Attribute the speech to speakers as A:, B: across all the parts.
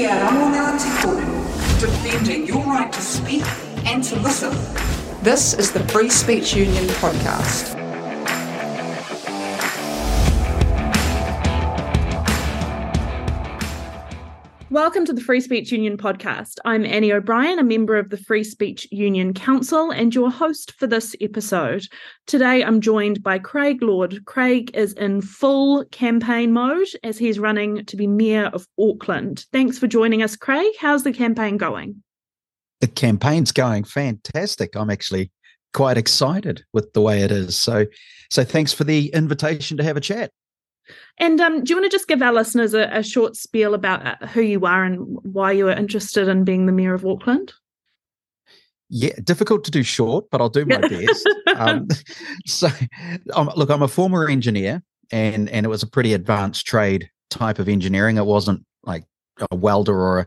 A: Kia Ramona Te defending your right to speak and to listen. This is the Free Speech Union podcast.
B: Welcome to the Free Speech Union podcast. I'm Annie O'Brien, a member of the Free Speech Union Council, and your host for this episode. Today, I'm joined by Craig Lord. Craig is in full campaign mode as he's running to be Mayor of Auckland. Thanks for joining us, Craig. How's the campaign going?
C: The campaign's going fantastic. I'm actually quite excited with the way it is. So, so thanks for the invitation to have a chat.
B: And um, do you want to just give our listeners a, a short spiel about uh, who you are and why you are interested in being the mayor of Auckland?
C: Yeah, difficult to do short, but I'll do my best. Um, so, um, look, I'm a former engineer, and and it was a pretty advanced trade type of engineering. It wasn't like a welder or a,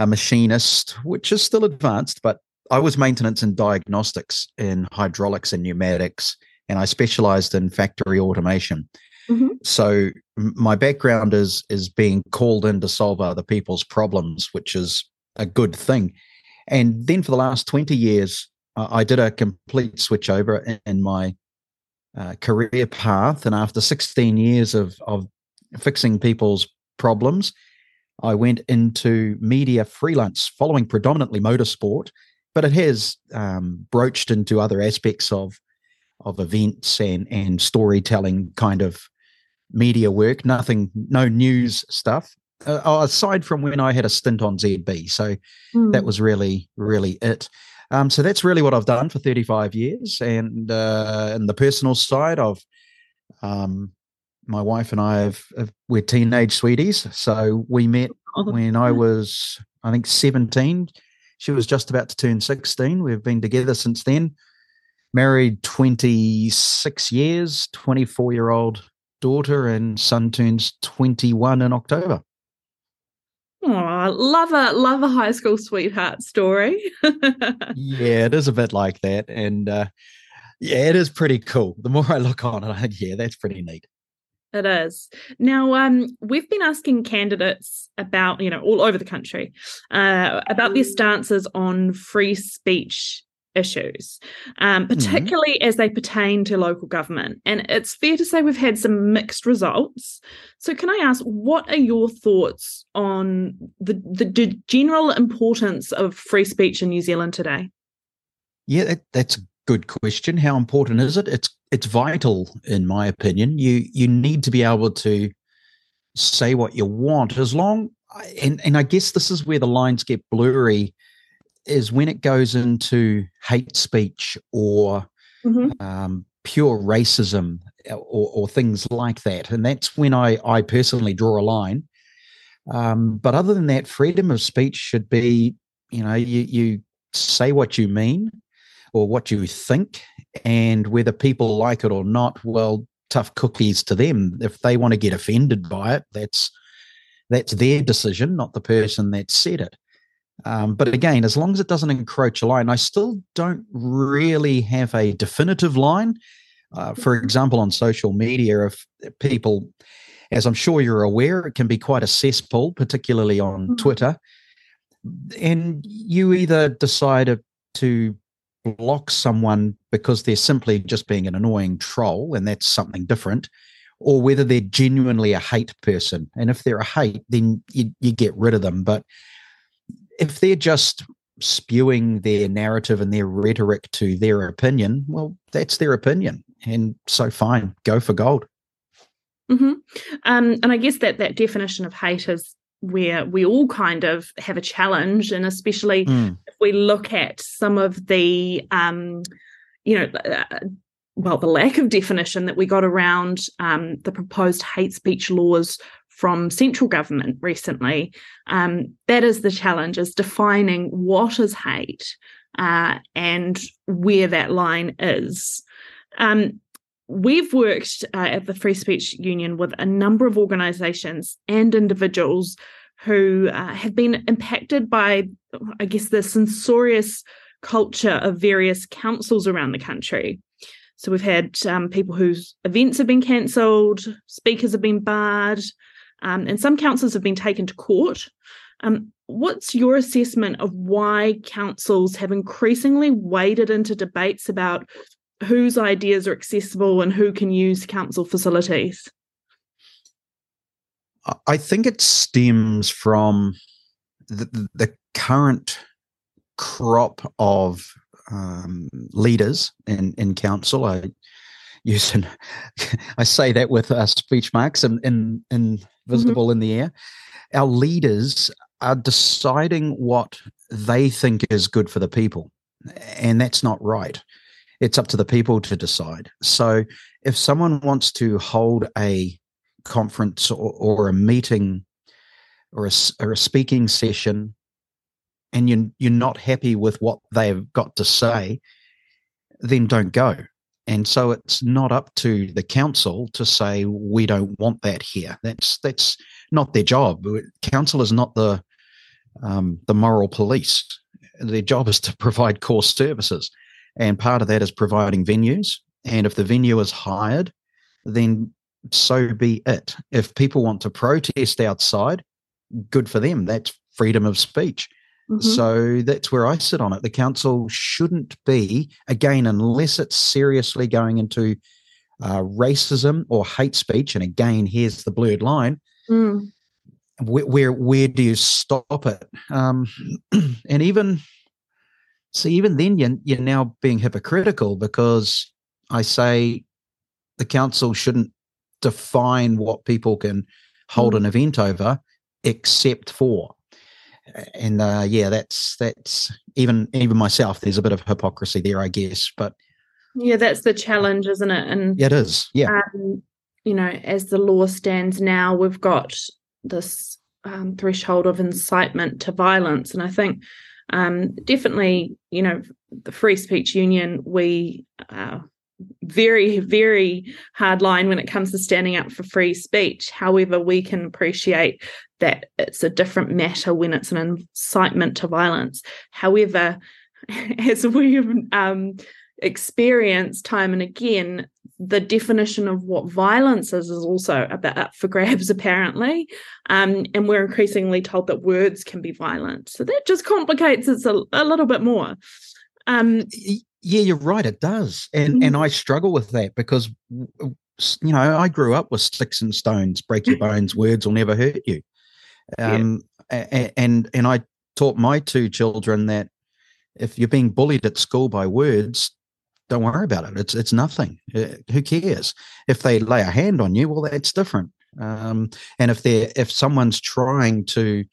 C: a machinist, which is still advanced, but I was maintenance and diagnostics in hydraulics and pneumatics, and I specialized in factory automation. Mm-hmm. So my background is is being called in to solve other people's problems, which is a good thing. And then for the last twenty years, I did a complete switch over in, in my uh, career path. And after sixteen years of of fixing people's problems, I went into media freelance, following predominantly motorsport, but it has um, broached into other aspects of of events and and storytelling kind of media work, nothing, no news stuff. Uh, oh, aside from when I had a stint on ZB, so mm. that was really, really it. Um, so that's really what I've done for 35 years. And uh, in the personal side, of um, my wife and I have, have, we're teenage sweeties. So we met oh, when I was, I think, 17. She was just about to turn 16. We've been together since then. Married 26 years, 24 year old daughter, and son turns 21 in October.
B: Oh, love a love a high school sweetheart story.
C: yeah, it is a bit like that, and uh, yeah, it is pretty cool. The more I look on it, I think, yeah, that's pretty neat.
B: It is. Now, um, we've been asking candidates about, you know, all over the country, uh, about their stances on free speech issues, um, mm-hmm. particularly mm-hmm. as they pertain to local government. And it's fair to say we've had some mixed results. So, can I ask, what are your thoughts on the, the general importance of free speech in New Zealand today?
C: Yeah, that, that's a good question. How important is it? It's it's vital, in my opinion. You you need to be able to say what you want as long and and I guess this is where the lines get blurry is when it goes into hate speech or mm-hmm. um, pure racism uh, or, or, things like that. And that's when I, I personally draw a line. Um, but other than that, freedom of speech should be, you know, you, you say what you mean or what you think, and whether people like it or not, well, tough cookies to them. If they want to get offended by it, that's that's their decision, not the person that said it. Um, but again, as long as it doesn't encroach a line, I still don't really have a definitive line. Uh, for mm-hmm. example, on social media, if people, as I'm sure you're aware, it can be quite a cesspool, particularly on mm-hmm. Twitter. And you either decide to block someone because they're simply just being an annoying troll, and that's something different, or whether they're genuinely a hate person. And if they're a hate, then you, you get rid of them. But if they're just spewing their narrative and their rhetoric to their opinion, well, that's their opinion, and so fine, go for gold.
B: Mm-hmm. Um, and I guess that that definition of hate is where we all kind of have a challenge, and especially mm. if we look at some of the, um, you know. Uh, well, the lack of definition that we got around um, the proposed hate speech laws from central government recently. Um, that is the challenge: is defining what is hate uh, and where that line is. Um, we've worked uh, at the Free Speech Union with a number of organisations and individuals who uh, have been impacted by, I guess, the censorious culture of various councils around the country. So we've had um, people whose events have been cancelled, speakers have been barred, um, and some councils have been taken to court Um, what's your assessment of why councils have increasingly waded into debates about whose ideas are accessible and who can use council facilities?
C: I think it stems from the, the current crop of um, leaders in, in council. I an, I say that with uh, speech marks and in, in, in visible mm-hmm. in the air. Our leaders are deciding what they think is good for the people, and that's not right. It's up to the people to decide. So, if someone wants to hold a conference or, or a meeting or a, or a speaking session and you're, you're not happy with what they've got to say, then don't go. And so it's not up to the council to say we don't want that here. That's that's not their job. Council is not the um, the moral police. Their job is to provide core services, and part of that is providing venues. And if the venue is hired, then so be it. If people want to protest outside, good for them. That's freedom of speech. Mm-hmm. So that's where I sit on it. The council shouldn't be, again, unless it's seriously going into uh, racism or hate speech. And again, here's the blurred line. Mm. Where, where, where do you stop it? Um, and even see, even then, you're, you're now being hypocritical because I say the council shouldn't define what people can hold mm. an event over, except for and uh, yeah, that's that's even even myself. There's a bit of hypocrisy there, I guess. But
B: yeah, that's the challenge, isn't it? And
C: it is. Yeah,
B: um, you know, as the law stands now, we've got this um, threshold of incitement to violence, and I think um, definitely, you know, the Free Speech Union, we uh, very, very hard line when it comes to standing up for free speech. However, we can appreciate that it's a different matter when it's an incitement to violence. However, as we've um, experienced time and again, the definition of what violence is is also a bit up for grabs, apparently. Um, and we're increasingly told that words can be violent. So that just complicates it a, a little bit more. Um,
C: yeah, you're right. It does, and mm-hmm. and I struggle with that because you know I grew up with sticks and stones, break your bones, words will never hurt you. Um, yeah. and and I taught my two children that if you're being bullied at school by words, don't worry about it. It's it's nothing. Uh, who cares if they lay a hand on you? Well, that's different. Um, and if they're if someone's trying to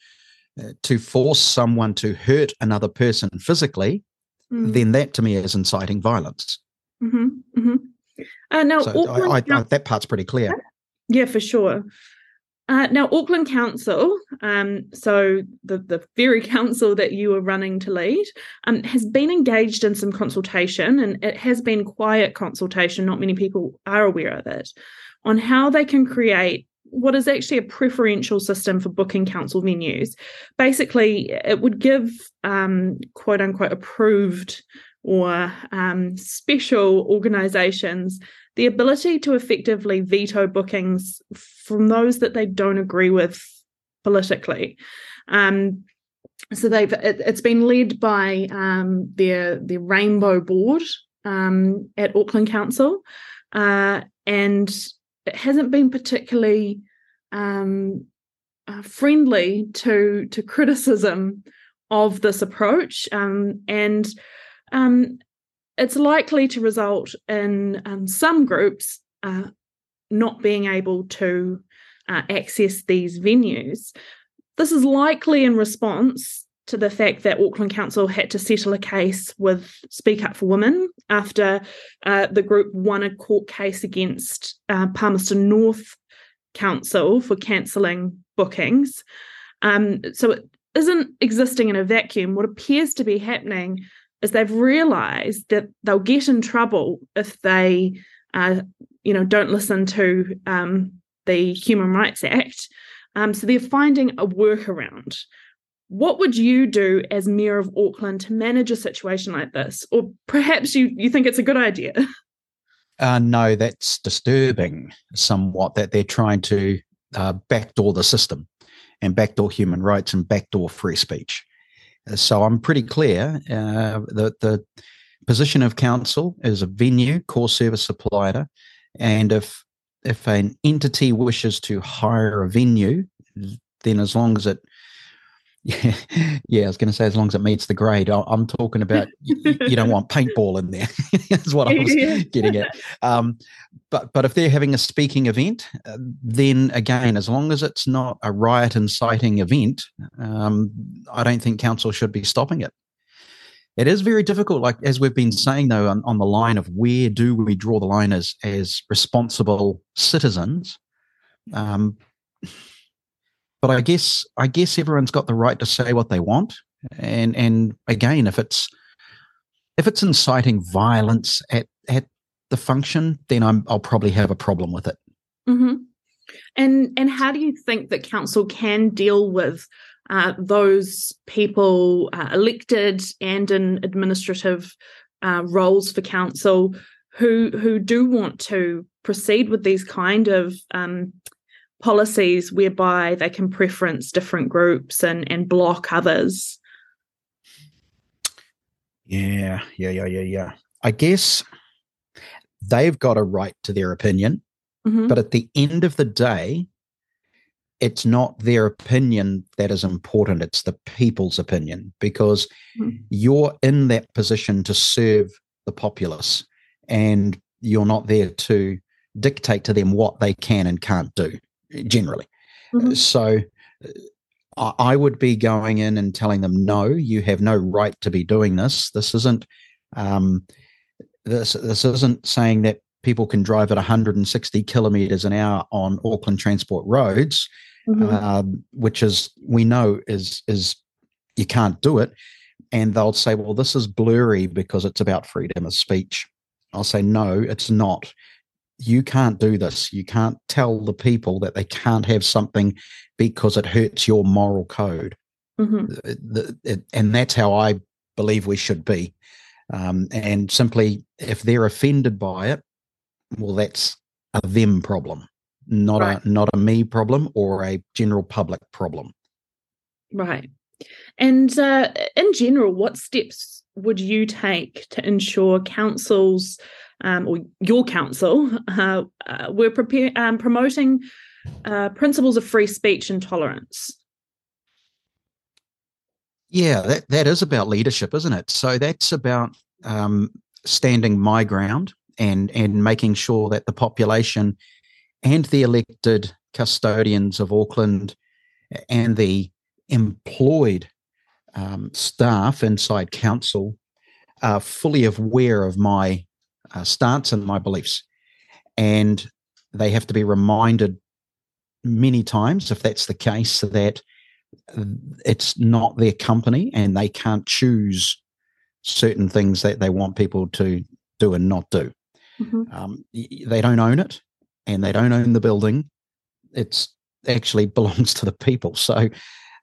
C: uh, to force someone to hurt another person physically, mm. then that to me is inciting violence.
B: Mm-hmm, mm-hmm. Uh, now,
C: so I, I, I, that part's pretty clear.
B: Yeah, for sure. Uh, now, Auckland Council, um, so the, the very council that you are running to lead, um, has been engaged in some consultation, and it has been quiet consultation. Not many people are aware of it, on how they can create what is actually a preferential system for booking council venues. Basically, it would give um, quote unquote approved or um, special organizations the ability to effectively veto bookings from those that they don't agree with politically. Um, so they've it, has been led by um, their their Rainbow Board um, at Auckland Council, uh, and it hasn't been particularly um, uh, friendly to to criticism of this approach, um, and um, it's likely to result in um, some groups uh, not being able to uh, access these venues. This is likely in response to the fact that Auckland Council had to settle a case with Speak Up for Women after uh, the group won a court case against uh, Palmerston North Council for cancelling bookings. Um, so it isn't existing in a vacuum. What appears to be happening is they've realised that they'll get in trouble if they, uh, you know, don't listen to um, the Human Rights Act. Um, so they're finding a workaround. What would you do as mayor of Auckland to manage a situation like this? Or perhaps you, you think it's a good idea?
C: Uh, no, that's disturbing somewhat that they're trying to uh, backdoor the system. and backdoor human rights and backdoor free speech. So I'm pretty clear uh, that the position of council is a venue, core service supplier, and if if an entity wishes to hire a venue, then as long as it yeah, yeah, I was going to say as long as it meets the grade. I, am talking about you, you, don't want paintball in there. Is what I was getting at. Um, but but if they're having a speaking event, uh, then again, as long as it's not a riot inciting event, um, I don't think council should be stopping it. It is very difficult, like as we've been saying though, on, on the line of where do we draw the line as as responsible citizens. Um, but I guess I guess everyone's got the right to say what they want, and and again, if it's if it's inciting violence at at the function, then I'm I'll probably have a problem with it.
B: Mm-hmm. And and how do you think that council can deal with uh, those people uh, elected and in administrative uh, roles for council who who do want to proceed with these kind of um, policies whereby they can preference different groups and and block others
C: yeah yeah yeah yeah yeah i guess they've got a right to their opinion mm-hmm. but at the end of the day it's not their opinion that is important it's the people's opinion because mm-hmm. you're in that position to serve the populace and you're not there to dictate to them what they can and can't do generally. Mm-hmm. So I would be going in and telling them, no, you have no right to be doing this. This isn't um, this this isn't saying that people can drive at 160 kilometers an hour on Auckland transport roads, mm-hmm. uh, which is we know is is you can't do it. And they'll say, well, this is blurry because it's about freedom of speech. I'll say, no, it's not you can't do this. You can't tell the people that they can't have something because it hurts your moral code. Mm-hmm. The, the, it, and that's how I believe we should be. Um, and simply, if they're offended by it, well, that's a them problem, not right. a not a me problem or a general public problem.
B: Right. And uh, in general, what steps would you take to ensure councils um, or your council uh, uh, we're prepare, um, promoting uh, principles of free speech and tolerance.
C: Yeah, that, that is about leadership, isn't it? So that's about um, standing my ground and and making sure that the population and the elected custodians of Auckland and the employed um, staff inside council are fully aware of my uh, stance and my beliefs. And they have to be reminded many times, if that's the case, that it's not their company and they can't choose certain things that they want people to do and not do. Mm-hmm. Um, they don't own it and they don't own the building. It's actually belongs to the people. So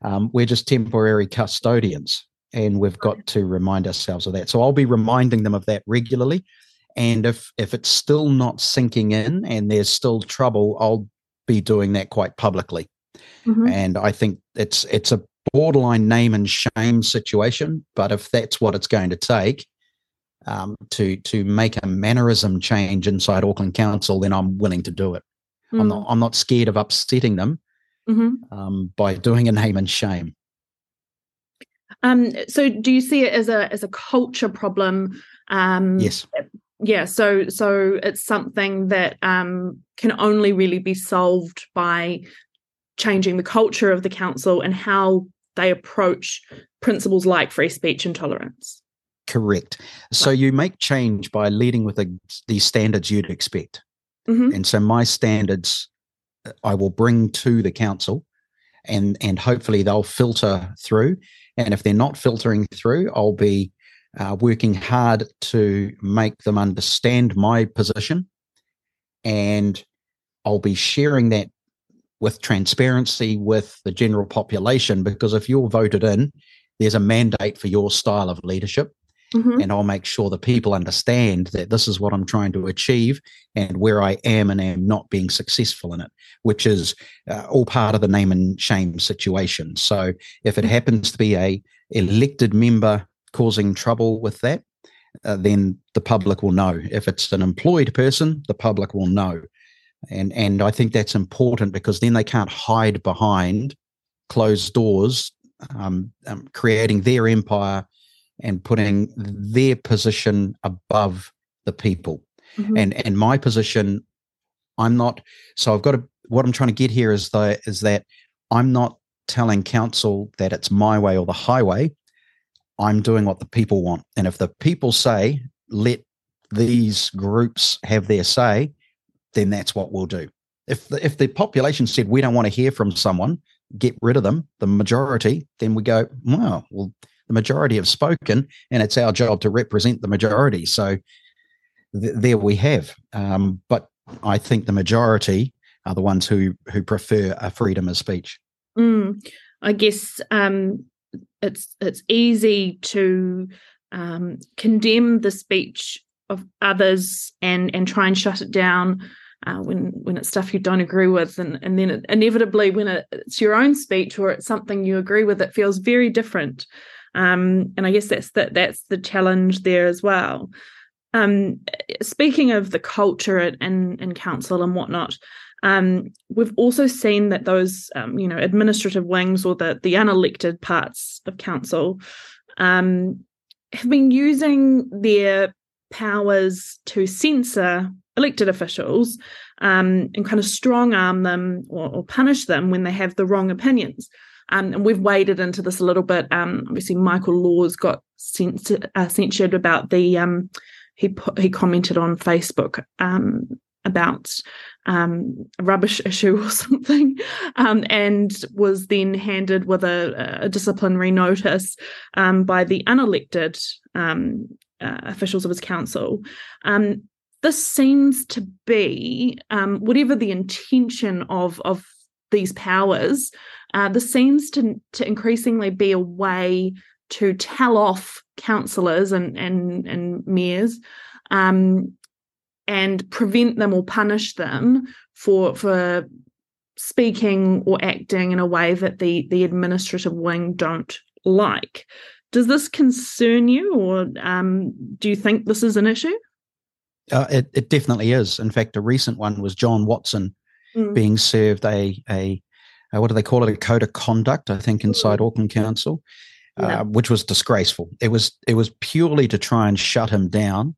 C: um, we're just temporary custodians and we've got to remind ourselves of that. So I'll be reminding them of that regularly and if if it's still not sinking in and there's still trouble i'll be doing that quite publicly mm-hmm. and i think it's it's a borderline name and shame situation but if that's what it's going to take um, to to make a mannerism change inside auckland council then i'm willing to do it mm-hmm. i'm not mm. i'm not scared of upsetting them mm-hmm. um, by doing a name and shame
B: um, so do you see it as a as a culture problem
C: um, yes
B: yeah so so it's something that um, can only really be solved by changing the culture of the council and how they approach principles like free speech and tolerance.
C: Correct. So you make change by leading with the, the standards you'd expect. Mm-hmm. and so my standards uh, i will bring to the council and and hopefully they'll filter through. And if they're not filtering through i'll be uh, working hard to make them understand my position. And I'll be sharing that with transparency with the general population because if you're voted in, there's a mandate for your style of leadership. Mm-hmm. And I'll make sure the people understand that this is what I'm trying to achieve and where I am and am not being successful in it, which is uh, all part of the name and shame situation. So if it mm-hmm. happens to be a elected member causing trouble with that, uh, then the public will know. If it's an employed person, the public will know. And and I think that's important because then they can't hide behind closed doors, um, um, creating their empire and putting their position above the people. Mm-hmm. And and my position, I'm not. So I've got to. What I'm trying to get here is the is that I'm not telling council that it's my way or the highway. I'm doing what the people want, and if the people say let these groups have their say, then that's what we'll do. If the, if the population said we don't want to hear from someone, get rid of them, the majority, then we go, well, the majority have spoken, and it's our job to represent the majority. So th- there we have. Um, but I think the majority are the ones who who prefer a freedom of speech.
B: Mm, I guess um, it's it's easy to um, condemn the speech of others and and try and shut it down uh, when when it's stuff you don't agree with, and and then it, inevitably when it, it's your own speech or it's something you agree with, it feels very different. Um, and I guess that's the, that's the challenge there as well. Um, speaking of the culture and and council and whatnot, um, we've also seen that those um, you know administrative wings or the the unelected parts of council um, have been using their powers to censor elected officials um, and kind of strong arm them or, or, punish them when they have the wrong opinions. Um, and we've waded into this a little bit. Um, obviously, Michael Laws got censored, uh, censured about the he put, he commented on Facebook um, about um, a rubbish issue or something, um, and was then handed with a, a disciplinary notice um, by the unelected um, uh, officials of his council. Um, this seems to be um, whatever the intention of of these powers. Uh, this seems to to increasingly be a way to tell off councillors and and and mayors um, and prevent them or punish them for for speaking or acting in a way that the the administrative wing don't like. Does this concern you, or um, do you think this is an issue?
C: Uh, it, it definitely is. In fact, a recent one was John Watson mm. being served a, a, a what do they call it a code of conduct? I think inside mm. Auckland Council, yeah. uh, which was disgraceful. It was it was purely to try and shut him down.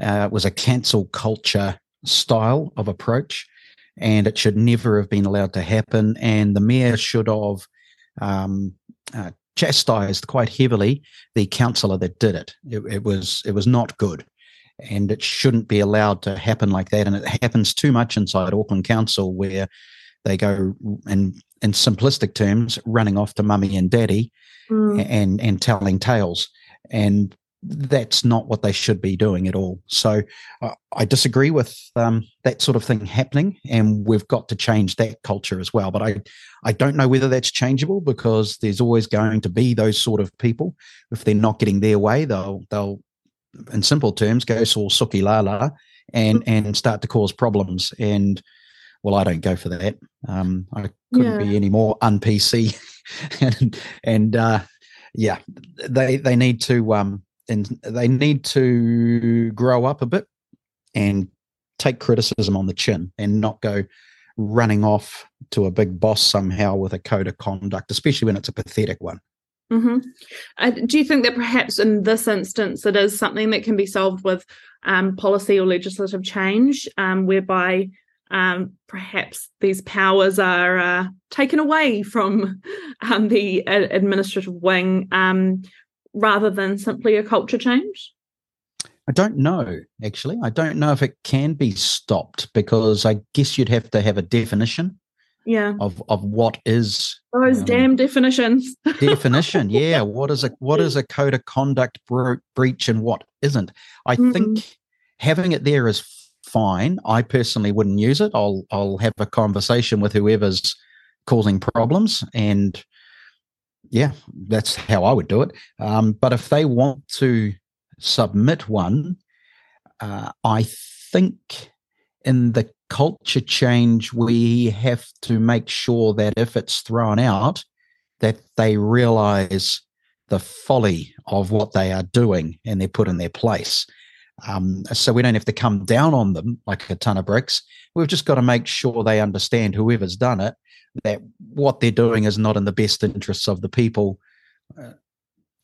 C: Uh, it was a cancel culture style of approach, and it should never have been allowed to happen. And the mayor should have um, uh, chastised quite heavily the councillor that did it. it. It was it was not good and it shouldn't be allowed to happen like that. And it happens too much inside Auckland Council where they go in in simplistic terms running off to mummy and daddy mm. and and telling tales and that's not what they should be doing at all so uh, i disagree with um, that sort of thing happening and we've got to change that culture as well but i i don't know whether that's changeable because there's always going to be those sort of people if they're not getting their way they'll they'll in simple terms, go all suki lala and mm-hmm. and start to cause problems. And well, I don't go for that. Um, I couldn't yeah. be any more un PC. and and uh, yeah, they they need to um and they need to grow up a bit and take criticism on the chin and not go running off to a big boss somehow with a code of conduct, especially when it's a pathetic one.
B: Mm-hmm. Uh, do you think that perhaps in this instance it is something that can be solved with um, policy or legislative change, um, whereby um, perhaps these powers are uh, taken away from um, the uh, administrative wing um, rather than simply a culture change?
C: I don't know, actually. I don't know if it can be stopped because I guess you'd have to have a definition
B: yeah.
C: of of what is
B: those um, damn definitions.
C: definition. Yeah what is a what is a code of conduct breach and what isn't? I mm think having it there is fine. I personally wouldn't use it. I'll i'll have a conversation with whoever's causing problems and yeah that's how i would do it um, but if they want to submit one, uh, I think in the culture change, we have to make sure that if it's thrown out, that they realize the folly of what they are doing and they're put in their place. Um, so we don't have to come down on them like a ton of bricks. We've just got to make sure they understand whoever's done it that what they're doing is not in the best interests of the people uh,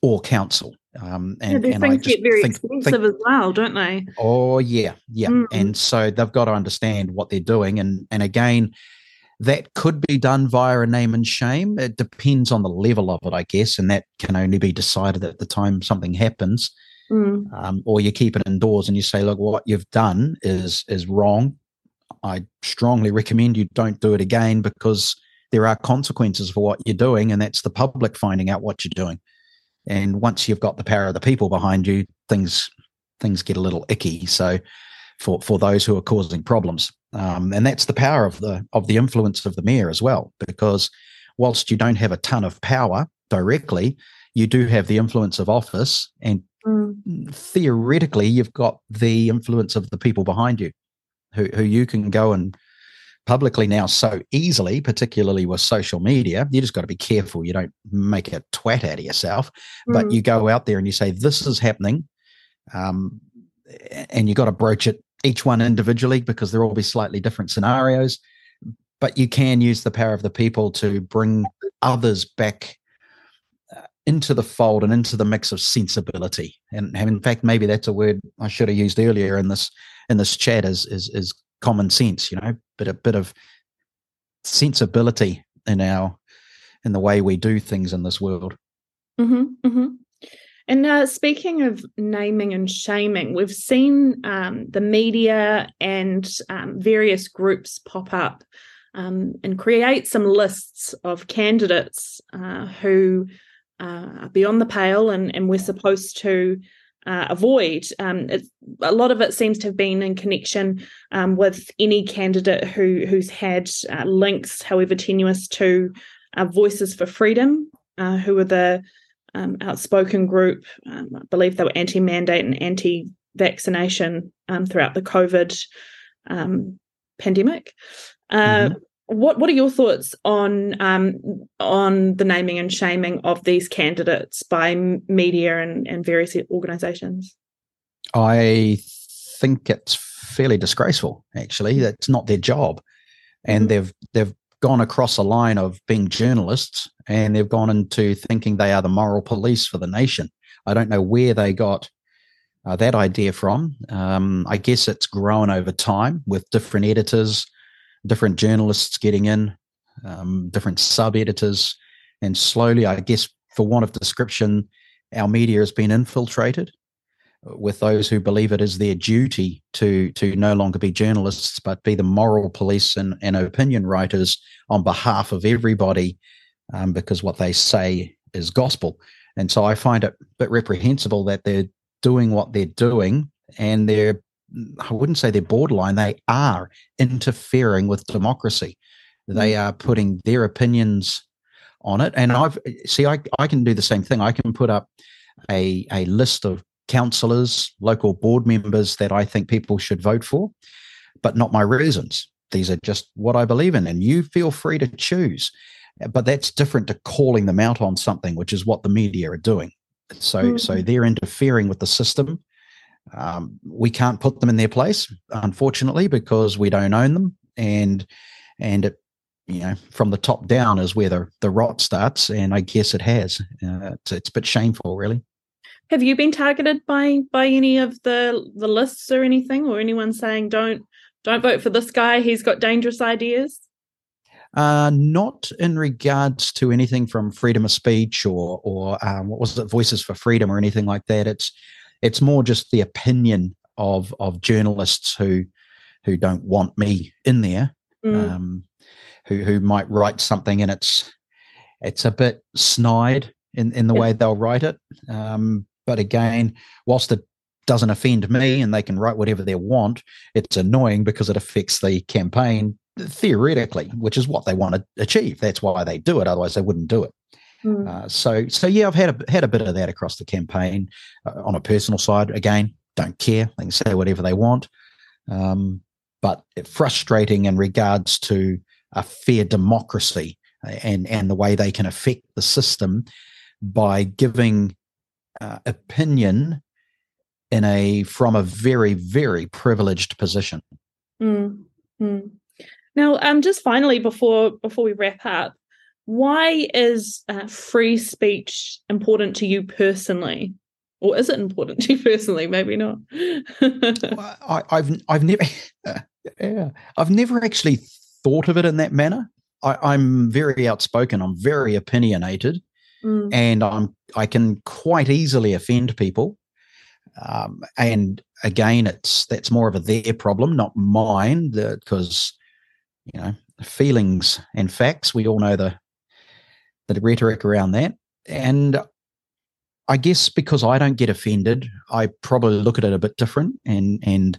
C: or council.
B: Um, and, yeah, and things get very think, expensive think, as well, don't they?
C: Oh yeah, yeah. Mm. And so they've got to understand what they're doing. And and again, that could be done via a name and shame. It depends on the level of it, I guess, and that can only be decided at the time something happens. Mm. Um, or you keep it indoors and you say, look, what you've done is is wrong. I strongly recommend you don't do it again because there are consequences for what you're doing, and that's the public finding out what you're doing. And once you've got the power of the people behind you, things things get a little icky. So for for those who are causing problems, um, and that's the power of the of the influence of the mayor as well, because whilst you don't have a ton of power directly, you do have the influence of office, and mm. theoretically, you've got the influence of the people behind you, who who you can go and publicly now so easily, particularly with social media. You just got to be careful. You don't make a twat out of yourself, mm. but you go out there and you say, This is happening. Um, and you got to broach it each one individually because there will be slightly different scenarios. But you can use the power of the people to bring others back into the fold and into the mix of sensibility. And, in fact, maybe that's a word I should have used earlier in this in this chat is is, is common sense, you know, but a bit of sensibility in our in the way we do things in this world.
B: Mm-hmm, mm-hmm. And uh, speaking of naming and shaming, we've seen um, the media and um, various groups pop up um, and create some lists of candidates uh, who uh, beyond the pale, and, and we're supposed to uh, avoid. Um, a lot of it seems to have been in connection um, with any candidate who who's had uh, links, however tenuous, to uh, Voices for Freedom, uh, who are the um, outspoken group. Um, I believe they were anti-mandate and anti-vaccination um, throughout the COVID um, pandemic. Uh, mm-hmm what what are your thoughts on um, on the naming and shaming of these candidates by media and, and various organisations?
C: I think it's fairly disgraceful. Actually, that's not their job, and mm-hmm. they've they've gone across a line of being journalists, and they've gone into thinking they are the moral police for the nation. I don't know where they got uh, that idea from. Um, I guess it's grown over time with different editors different journalists getting in, um, different sub editors, and slowly, I guess, for want of description, our media has been infiltrated with those who believe it is their duty to to no longer be journalists but be the moral police and, and opinion writers on behalf of everybody um, because what they say is gospel. And so i find it a bit reprehensible that they're doing what they're doing and they're I wouldn't say they're borderline, they are interfering with democracy. They mm. are putting their opinions on it. And I've see, I, I can do the same thing. I can put up a, a list of councillors, local board members that I think people should vote for, but not my reasons. These are just what I believe in, and you feel free to choose. But that's different to calling them out on something, which is what the media are doing. So, mm-hmm. so they're interfering with the system. Um, we can't put them in their place, unfortunately, because we don't own them, and and it, you know, from the top down is where the the rot starts, and I guess it has. Uh, it's, it's a bit shameful, really.
B: Have you been targeted by by any of the the lists or anything, or anyone saying don't don't vote for this guy? He's got dangerous ideas.
C: Uh, not in regards to anything from freedom of speech or or um, what was it, Voices for Freedom or anything like that. It's it's more just the opinion of of journalists who who don't want me in there, mm. um, who who might write something and it's it's a bit snide in in the yeah. way they'll write it. Um, but again, whilst it doesn't offend me and they can write whatever they want, it's annoying because it affects the campaign theoretically, which is what they want to achieve. That's why they do it. Otherwise, they wouldn't do it. Mm. Uh, so, so yeah, I've had a had a bit of that across the campaign. Uh, on a personal side, again, don't care. They can say whatever they want. Um, but frustrating in regards to a fair democracy and and the way they can affect the system by giving uh, opinion in a from a very very privileged position.
B: Mm, mm. Now, um, just finally before before we wrap up, why is uh, free speech important to you personally? Or is it important to you personally? Maybe not.
C: well, I, have I've never yeah, I've never actually thought of it in that manner. I, am very outspoken. I'm very opinionated, mm. and I'm I can quite easily offend people. Um, and again, it's that's more of a their problem, not mine, because you know feelings and facts. We all know the the rhetoric around that, and I guess because I don't get offended, I probably look at it a bit different, and and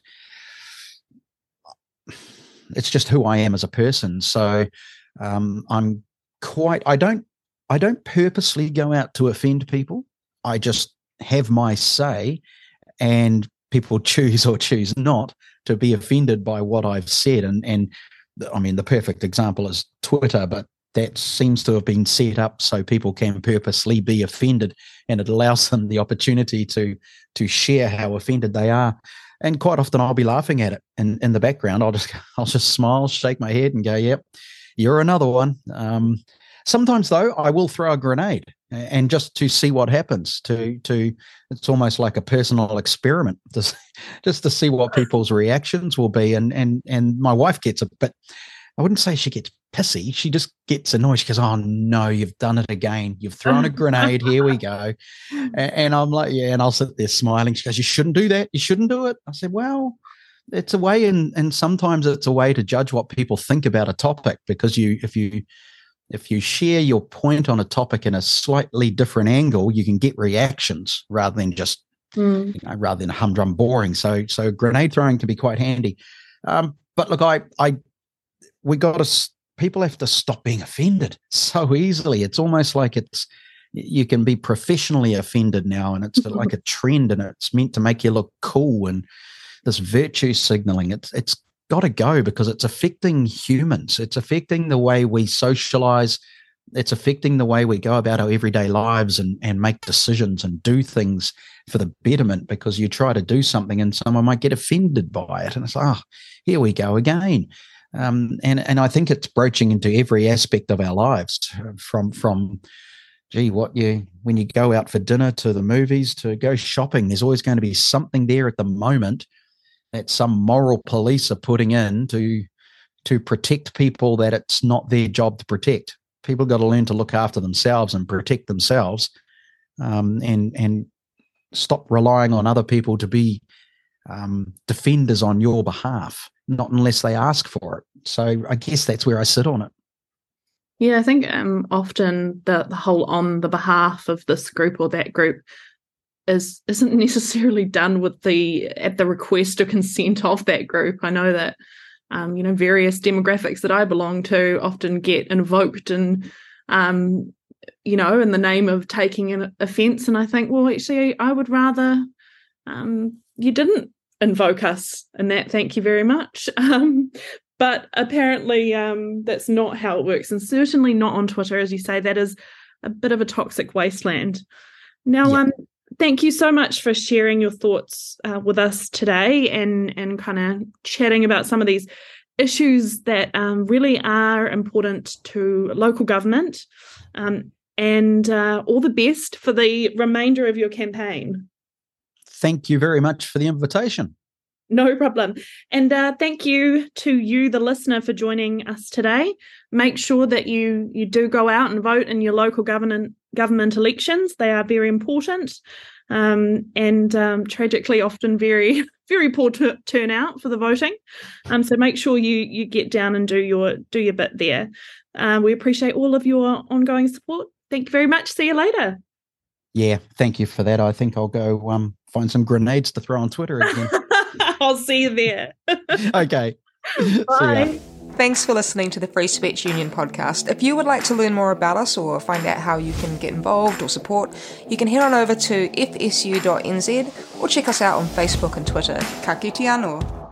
C: it's just who I am as a person. So um, I'm quite. I don't. I don't purposely go out to offend people. I just have my say, and people choose or choose not to be offended by what I've said. And and I mean, the perfect example is Twitter, but that seems to have been set up so people can purposely be offended, and it allows them the opportunity to to share how offended they are and quite often I'll be laughing at it and in the background. I'll just I'll just smile, shake my head, and go, "Yep, you're another one." Um, sometimes though, I will throw a grenade and just to see what happens. To to it's almost like a personal experiment, just to see what people's reactions will be. And and and my wife gets a bit. I wouldn't say she gets pissy. She just gets annoyed. She goes, "Oh no, you've done it again. You've thrown a grenade. Here we go." And, and, I'm like, "Yeah," and I'll sit there smiling. She goes, "You shouldn't do that. You shouldn't do it." I said, "Well." It's a way, and and sometimes it's a way to judge what people think about a topic because you, if you, if you share your point on a topic in a slightly different angle, you can get reactions rather than just mm. you know, rather than humdrum boring. So so grenade throwing can be quite handy. Um, but look, I I we got to people have to stop being offended so easily. It's almost like it's you can be professionally offended now, and it's like a trend, and it's meant to make you look cool and this virtue signaling. It's it's got to go because it's affecting humans. It's affecting the way we socialize. It's affecting the way we go about our everyday lives and, and make decisions and do things for the betterment because you try to do something and someone might get offended by it. And it's, oh, here we go again. Um, and and I think it's broaching into every aspect of our lives, from from gee, what you when you go out for dinner to the movies to go shopping, there's always going to be something there at the moment that some moral police are putting in to to protect people that it's not their job to protect. People got to learn to look after themselves and protect themselves, um, and and stop relying on other people to be um, defenders on your behalf not unless they ask for it. So I guess that's where I sit on it.
B: Yeah, I think um, often the, the whole on the behalf of this group or that group is isn't necessarily done with the at the request or consent of that group. I know that um, you know various demographics that I belong to often get invoked and um, you know in the name of taking an offence. And I think, well, actually, I would rather um, you didn't invoke us in that. Thank you very much. Um, but apparently, um, that's not how it works, and certainly not on Twitter, as you say. That is a bit of a toxic wasteland. Now, yeah. um, thank you so much for sharing your thoughts uh, with us today, and and kind of chatting about some of these issues that um, really are important to local government. Um, and uh, all the best for the remainder of your campaign
C: thank you very much for the invitation.
B: No problem. And uh, thank you to you, the listener, for joining us today. Make sure that you you do go out and vote in your local government government elections. They are very important, um, and um, tragically often very very poor t- turnout for the voting. Um, so make sure you you get down and do your do your bit there. Uh, we appreciate all of your ongoing support. Thank you very much. See you later.
C: Yeah, thank you for that. I think I'll go um, find some grenades to throw on Twitter again.
B: I'll see you there.
C: okay.
B: Bye.
A: Thanks for listening to the Free Speech Union podcast. If you would like to learn more about us or find out how you can get involved or support, you can head on over to fsu.nz or check us out on Facebook and Twitter. Ka kite anō.